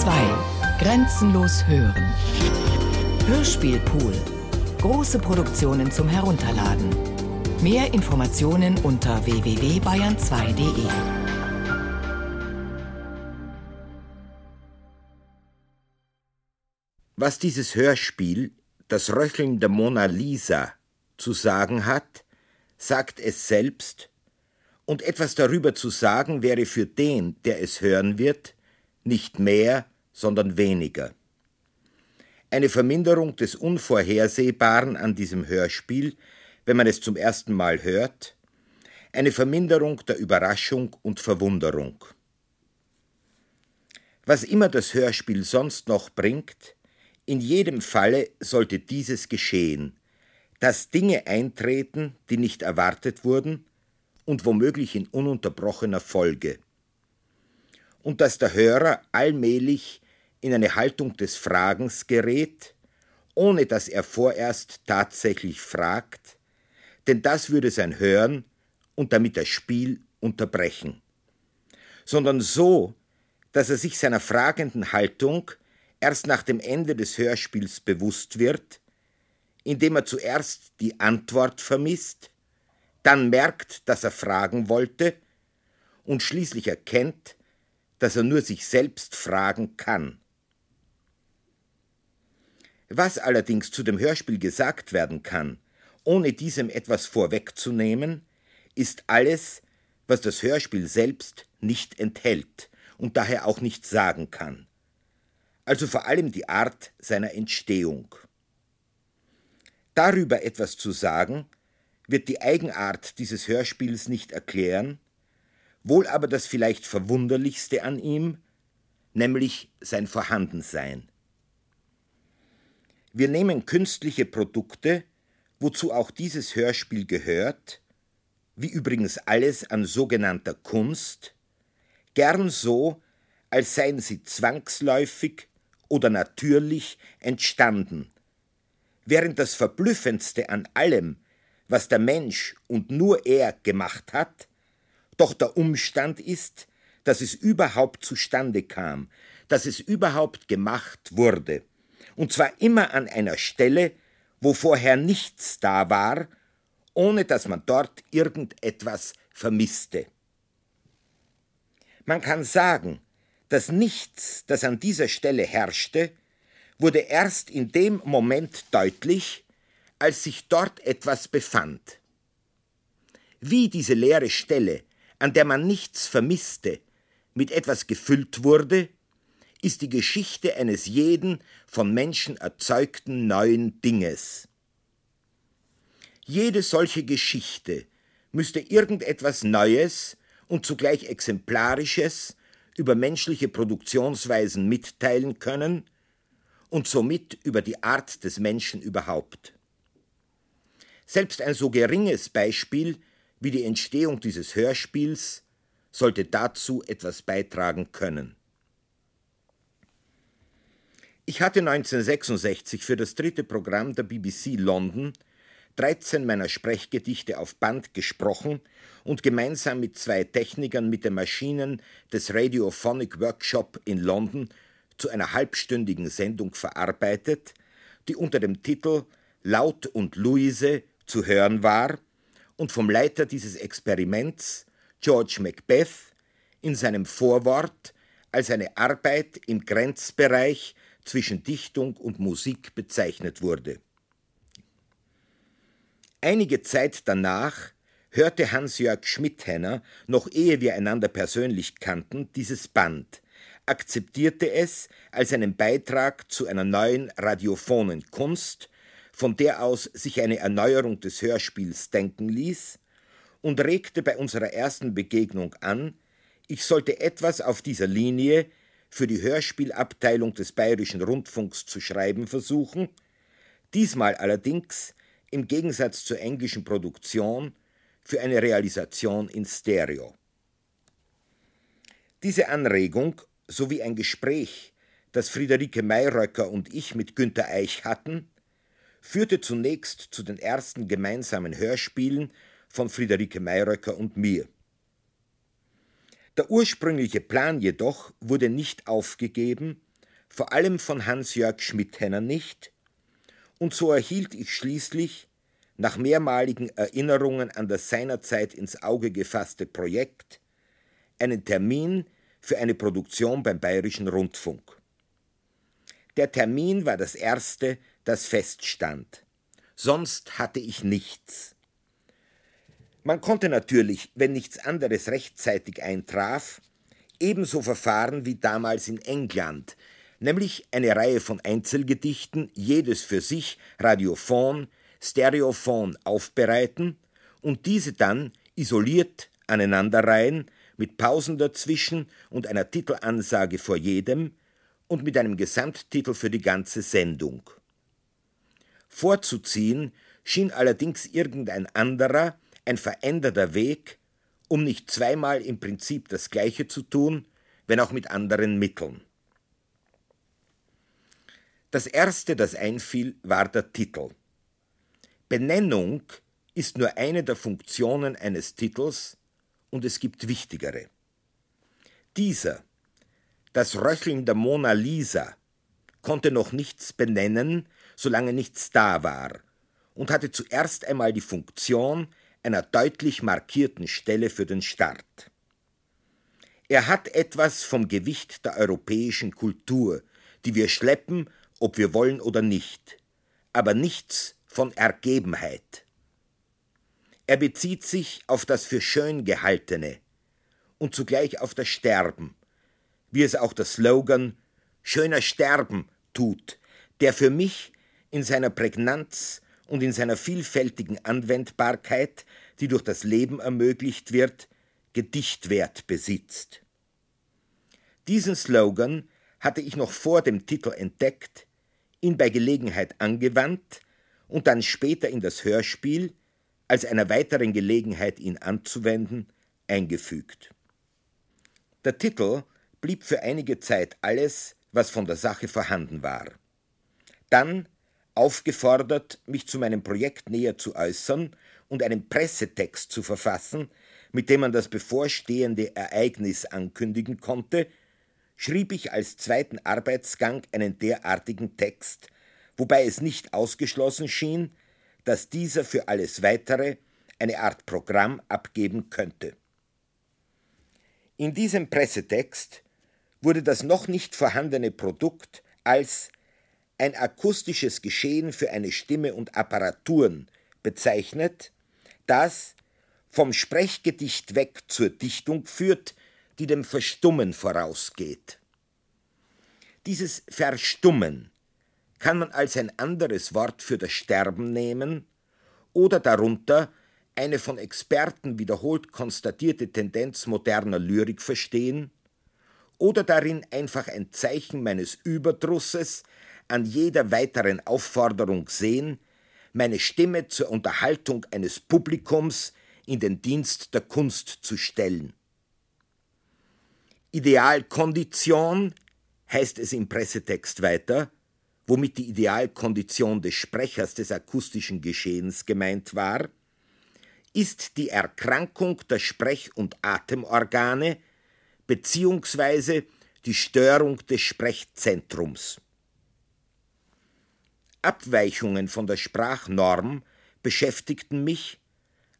2. Grenzenlos hören. Hörspielpool. Große Produktionen zum Herunterladen. Mehr Informationen unter www.bayern2.de. Was dieses Hörspiel, das Röcheln der Mona Lisa, zu sagen hat, sagt es selbst, und etwas darüber zu sagen wäre für den, der es hören wird, nicht mehr, sondern weniger. Eine Verminderung des Unvorhersehbaren an diesem Hörspiel, wenn man es zum ersten Mal hört, eine Verminderung der Überraschung und Verwunderung. Was immer das Hörspiel sonst noch bringt, in jedem Falle sollte dieses geschehen, dass Dinge eintreten, die nicht erwartet wurden und womöglich in ununterbrochener Folge. Und dass der Hörer allmählich in eine Haltung des Fragens gerät, ohne dass er vorerst tatsächlich fragt, denn das würde sein Hören und damit das Spiel unterbrechen, sondern so, dass er sich seiner fragenden Haltung erst nach dem Ende des Hörspiels bewusst wird, indem er zuerst die Antwort vermisst, dann merkt, dass er fragen wollte und schließlich erkennt, dass er nur sich selbst fragen kann. Was allerdings zu dem Hörspiel gesagt werden kann, ohne diesem etwas vorwegzunehmen, ist alles, was das Hörspiel selbst nicht enthält und daher auch nicht sagen kann also vor allem die Art seiner Entstehung. Darüber etwas zu sagen, wird die Eigenart dieses Hörspiels nicht erklären, wohl aber das vielleicht Verwunderlichste an ihm, nämlich sein Vorhandensein. Wir nehmen künstliche Produkte, wozu auch dieses Hörspiel gehört, wie übrigens alles an sogenannter Kunst, gern so, als seien sie zwangsläufig oder natürlich entstanden, während das Verblüffendste an allem, was der Mensch und nur er gemacht hat, doch der Umstand ist, dass es überhaupt zustande kam, dass es überhaupt gemacht wurde, und zwar immer an einer Stelle, wo vorher nichts da war, ohne dass man dort irgendetwas vermisste. Man kann sagen, das Nichts, das an dieser Stelle herrschte, wurde erst in dem Moment deutlich, als sich dort etwas befand. Wie diese leere Stelle, an der man nichts vermisste, mit etwas gefüllt wurde, ist die Geschichte eines jeden von Menschen erzeugten neuen Dinges. Jede solche Geschichte müsste irgendetwas Neues und zugleich Exemplarisches über menschliche Produktionsweisen mitteilen können und somit über die Art des Menschen überhaupt. Selbst ein so geringes Beispiel wie die Entstehung dieses Hörspiels sollte dazu etwas beitragen können. Ich hatte 1966 für das dritte Programm der BBC London 13 meiner Sprechgedichte auf Band gesprochen und gemeinsam mit zwei Technikern mit den Maschinen des Radiophonic Workshop in London zu einer halbstündigen Sendung verarbeitet, die unter dem Titel Laut und Luise zu hören war und vom Leiter dieses Experiments, George Macbeth, in seinem Vorwort als eine Arbeit im Grenzbereich zwischen Dichtung und Musik bezeichnet wurde. Einige Zeit danach hörte Hans-Jörg Schmidhenner, noch ehe wir einander persönlich kannten, dieses Band, akzeptierte es als einen Beitrag zu einer neuen radiophonen Kunst, von der aus sich eine Erneuerung des Hörspiels denken ließ, und regte bei unserer ersten Begegnung an, ich sollte etwas auf dieser Linie für die Hörspielabteilung des Bayerischen Rundfunks zu schreiben versuchen, diesmal allerdings im Gegensatz zur englischen Produktion für eine Realisation in Stereo. Diese Anregung sowie ein Gespräch, das Friederike Mayröcker und ich mit Günter Eich hatten, führte zunächst zu den ersten gemeinsamen Hörspielen von Friederike Mayröcker und mir. Der ursprüngliche Plan jedoch wurde nicht aufgegeben vor allem von Hans-Jörg Schmidhenner nicht, und so erhielt ich schließlich, nach mehrmaligen Erinnerungen an das seinerzeit ins Auge gefasste Projekt, einen Termin für eine Produktion beim Bayerischen Rundfunk. Der Termin war das erste, das feststand. Sonst hatte ich nichts. Man konnte natürlich, wenn nichts anderes rechtzeitig eintraf, ebenso verfahren wie damals in England, nämlich eine Reihe von Einzelgedichten, jedes für sich radiophon, stereophon aufbereiten und diese dann isoliert aneinanderreihen, mit Pausen dazwischen und einer Titelansage vor jedem und mit einem Gesamttitel für die ganze Sendung. Vorzuziehen schien allerdings irgendein anderer, ein veränderter Weg, um nicht zweimal im Prinzip das Gleiche zu tun, wenn auch mit anderen Mitteln. Das erste, das einfiel, war der Titel. Benennung ist nur eine der Funktionen eines Titels und es gibt wichtigere. Dieser, das Röcheln der Mona Lisa, konnte noch nichts benennen, solange nichts da war, und hatte zuerst einmal die Funktion einer deutlich markierten Stelle für den Start. Er hat etwas vom Gewicht der europäischen Kultur, die wir schleppen, ob wir wollen oder nicht, aber nichts von Ergebenheit. Er bezieht sich auf das für schön gehaltene und zugleich auf das Sterben, wie es auch der Slogan Schöner Sterben tut, der für mich in seiner Prägnanz und in seiner vielfältigen Anwendbarkeit, die durch das Leben ermöglicht wird, Gedichtwert besitzt. Diesen Slogan hatte ich noch vor dem Titel entdeckt, ihn bei Gelegenheit angewandt und dann später in das Hörspiel, als einer weiteren Gelegenheit, ihn anzuwenden, eingefügt. Der Titel blieb für einige Zeit alles, was von der Sache vorhanden war. Dann aufgefordert, mich zu meinem Projekt näher zu äußern und einen Pressetext zu verfassen, mit dem man das bevorstehende Ereignis ankündigen konnte, schrieb ich als zweiten Arbeitsgang einen derartigen Text, wobei es nicht ausgeschlossen schien, dass dieser für alles Weitere eine Art Programm abgeben könnte. In diesem Pressetext wurde das noch nicht vorhandene Produkt als ein akustisches Geschehen für eine Stimme und Apparaturen bezeichnet, das vom Sprechgedicht weg zur Dichtung führt, die dem Verstummen vorausgeht. Dieses Verstummen kann man als ein anderes Wort für das Sterben nehmen oder darunter eine von Experten wiederholt konstatierte Tendenz moderner Lyrik verstehen oder darin einfach ein Zeichen meines Überdrusses an jeder weiteren Aufforderung sehen, meine Stimme zur Unterhaltung eines Publikums in den Dienst der Kunst zu stellen. Idealkondition heißt es im Pressetext weiter, womit die Idealkondition des Sprechers des akustischen Geschehens gemeint war, ist die Erkrankung der Sprech- und Atemorgane beziehungsweise die Störung des Sprechzentrums. Abweichungen von der Sprachnorm beschäftigten mich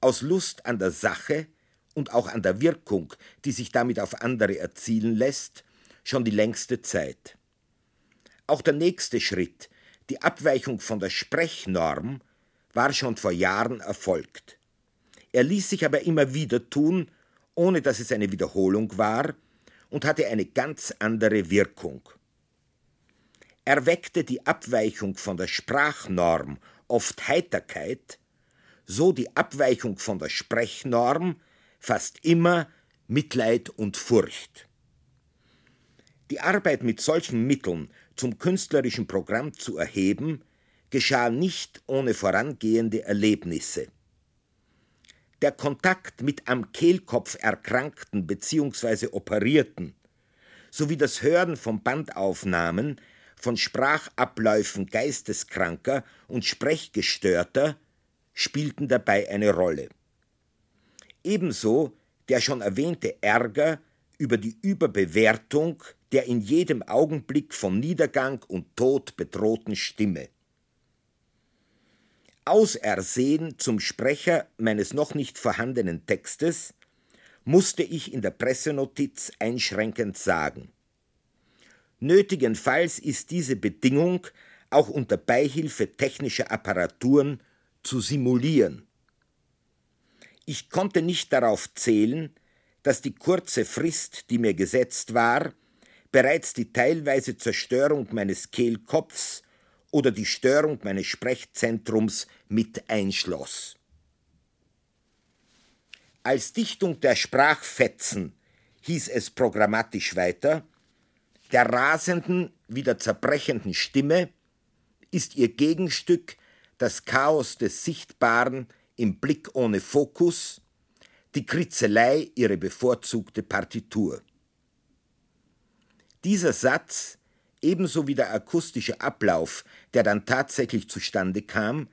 aus Lust an der Sache und auch an der Wirkung, die sich damit auf andere erzielen lässt, schon die längste Zeit. Auch der nächste Schritt, die Abweichung von der Sprechnorm, war schon vor Jahren erfolgt. Er ließ sich aber immer wieder tun, ohne dass es eine Wiederholung war, und hatte eine ganz andere Wirkung erweckte die Abweichung von der Sprachnorm oft Heiterkeit, so die Abweichung von der Sprechnorm fast immer Mitleid und Furcht. Die Arbeit mit solchen Mitteln zum künstlerischen Programm zu erheben, geschah nicht ohne vorangehende Erlebnisse. Der Kontakt mit am Kehlkopf Erkrankten bzw. Operierten sowie das Hören von Bandaufnahmen von Sprachabläufen Geisteskranker und Sprechgestörter spielten dabei eine Rolle. Ebenso der schon erwähnte Ärger über die Überbewertung der in jedem Augenblick von Niedergang und Tod bedrohten Stimme. Ausersehen zum Sprecher meines noch nicht vorhandenen Textes musste ich in der Pressenotiz einschränkend sagen. Nötigenfalls ist diese Bedingung auch unter Beihilfe technischer Apparaturen zu simulieren. Ich konnte nicht darauf zählen, dass die kurze Frist, die mir gesetzt war, bereits die teilweise Zerstörung meines Kehlkopfs oder die Störung meines Sprechzentrums mit einschloss. Als Dichtung der Sprachfetzen hieß es programmatisch weiter, der rasenden, wieder zerbrechenden Stimme ist ihr Gegenstück das Chaos des Sichtbaren im Blick ohne Fokus, die Kritzelei ihre bevorzugte Partitur. Dieser Satz, ebenso wie der akustische Ablauf, der dann tatsächlich zustande kam,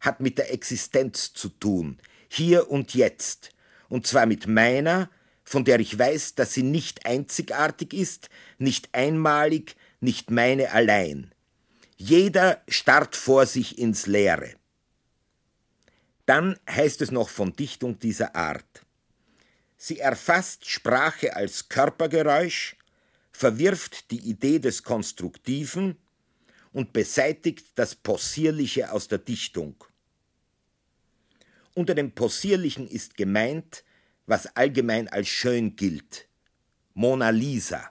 hat mit der Existenz zu tun, hier und jetzt, und zwar mit meiner, von der ich weiß, dass sie nicht einzigartig ist, nicht einmalig, nicht meine allein. Jeder starrt vor sich ins Leere. Dann heißt es noch von Dichtung dieser Art. Sie erfasst Sprache als Körpergeräusch, verwirft die Idee des Konstruktiven und beseitigt das Possierliche aus der Dichtung. Unter dem Possierlichen ist gemeint, was allgemein als schön gilt. Mona Lisa.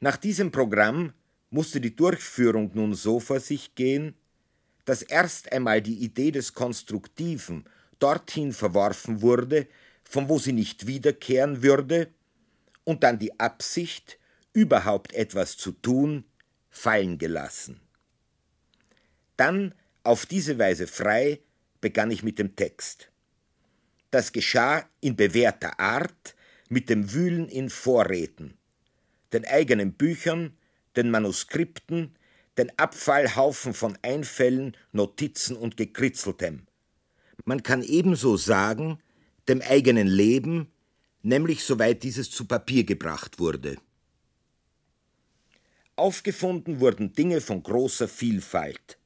Nach diesem Programm musste die Durchführung nun so vor sich gehen, dass erst einmal die Idee des Konstruktiven dorthin verworfen wurde, von wo sie nicht wiederkehren würde, und dann die Absicht, überhaupt etwas zu tun, fallen gelassen. Dann, auf diese Weise frei, begann ich mit dem Text. Das geschah in bewährter Art mit dem Wühlen in Vorräten, den eigenen Büchern, den Manuskripten, den Abfallhaufen von Einfällen, Notizen und Gekritzeltem. Man kann ebenso sagen, dem eigenen Leben, nämlich soweit dieses zu Papier gebracht wurde. Aufgefunden wurden Dinge von großer Vielfalt.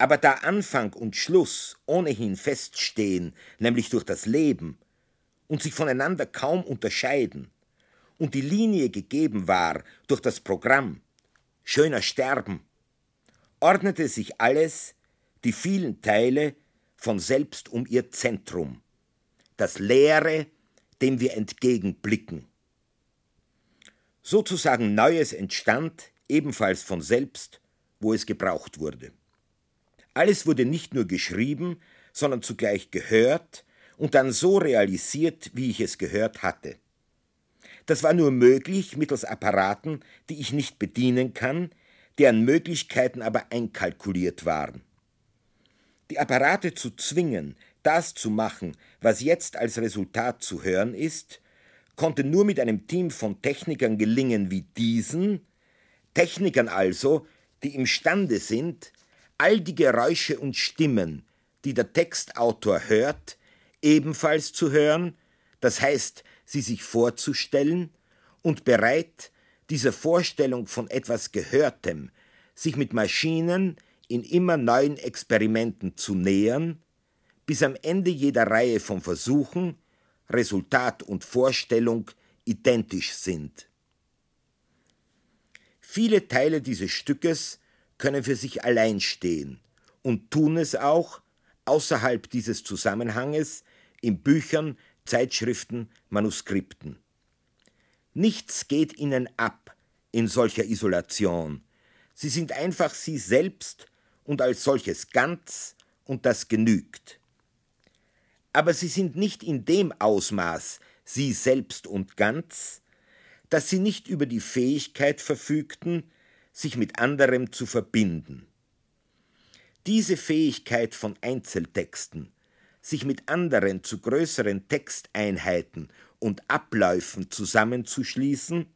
Aber da Anfang und Schluss ohnehin feststehen, nämlich durch das Leben, und sich voneinander kaum unterscheiden, und die Linie gegeben war durch das Programm, schöner Sterben, ordnete sich alles, die vielen Teile, von selbst um ihr Zentrum, das Leere, dem wir entgegenblicken. Sozusagen Neues entstand, ebenfalls von selbst, wo es gebraucht wurde. Alles wurde nicht nur geschrieben, sondern zugleich gehört und dann so realisiert, wie ich es gehört hatte. Das war nur möglich mittels Apparaten, die ich nicht bedienen kann, deren Möglichkeiten aber einkalkuliert waren. Die Apparate zu zwingen, das zu machen, was jetzt als Resultat zu hören ist, konnte nur mit einem Team von Technikern gelingen wie diesen, Technikern also, die imstande sind, all die Geräusche und Stimmen, die der Textautor hört, ebenfalls zu hören, das heißt, sie sich vorzustellen und bereit, dieser Vorstellung von etwas Gehörtem, sich mit Maschinen in immer neuen Experimenten zu nähern, bis am Ende jeder Reihe von Versuchen Resultat und Vorstellung identisch sind. Viele Teile dieses Stückes können für sich allein stehen und tun es auch außerhalb dieses Zusammenhanges in Büchern, Zeitschriften, Manuskripten. Nichts geht ihnen ab in solcher Isolation. Sie sind einfach sie selbst und als solches ganz, und das genügt aber sie sind nicht in dem Ausmaß sie selbst und ganz, dass sie nicht über die Fähigkeit verfügten, sich mit anderem zu verbinden. Diese Fähigkeit von Einzeltexten, sich mit anderen zu größeren Texteinheiten und Abläufen zusammenzuschließen,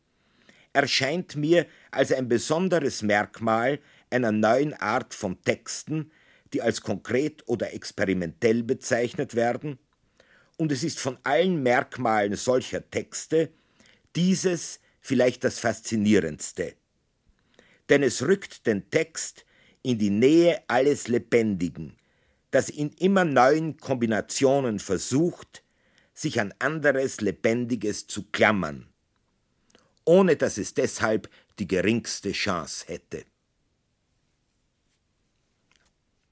erscheint mir als ein besonderes Merkmal einer neuen Art von Texten, die als konkret oder experimentell bezeichnet werden und es ist von allen Merkmalen solcher Texte dieses vielleicht das Faszinierendste. Denn es rückt den Text in die Nähe alles Lebendigen, das in immer neuen Kombinationen versucht, sich an anderes Lebendiges zu klammern, ohne dass es deshalb die geringste Chance hätte.